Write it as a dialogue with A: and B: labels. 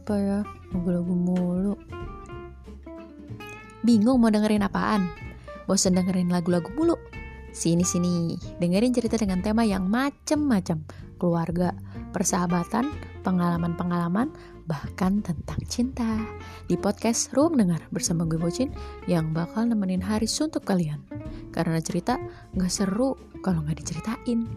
A: Apa ya? Lagu-lagu mulu. Bingung mau dengerin apaan? Bosan dengerin lagu-lagu mulu? Sini-sini, dengerin cerita dengan tema yang macem-macem. Keluarga, persahabatan, pengalaman-pengalaman, bahkan tentang cinta. Di podcast Ruang Dengar bersama gue Bocin yang bakal nemenin hari suntuk kalian. Karena cerita gak seru kalau gak diceritain.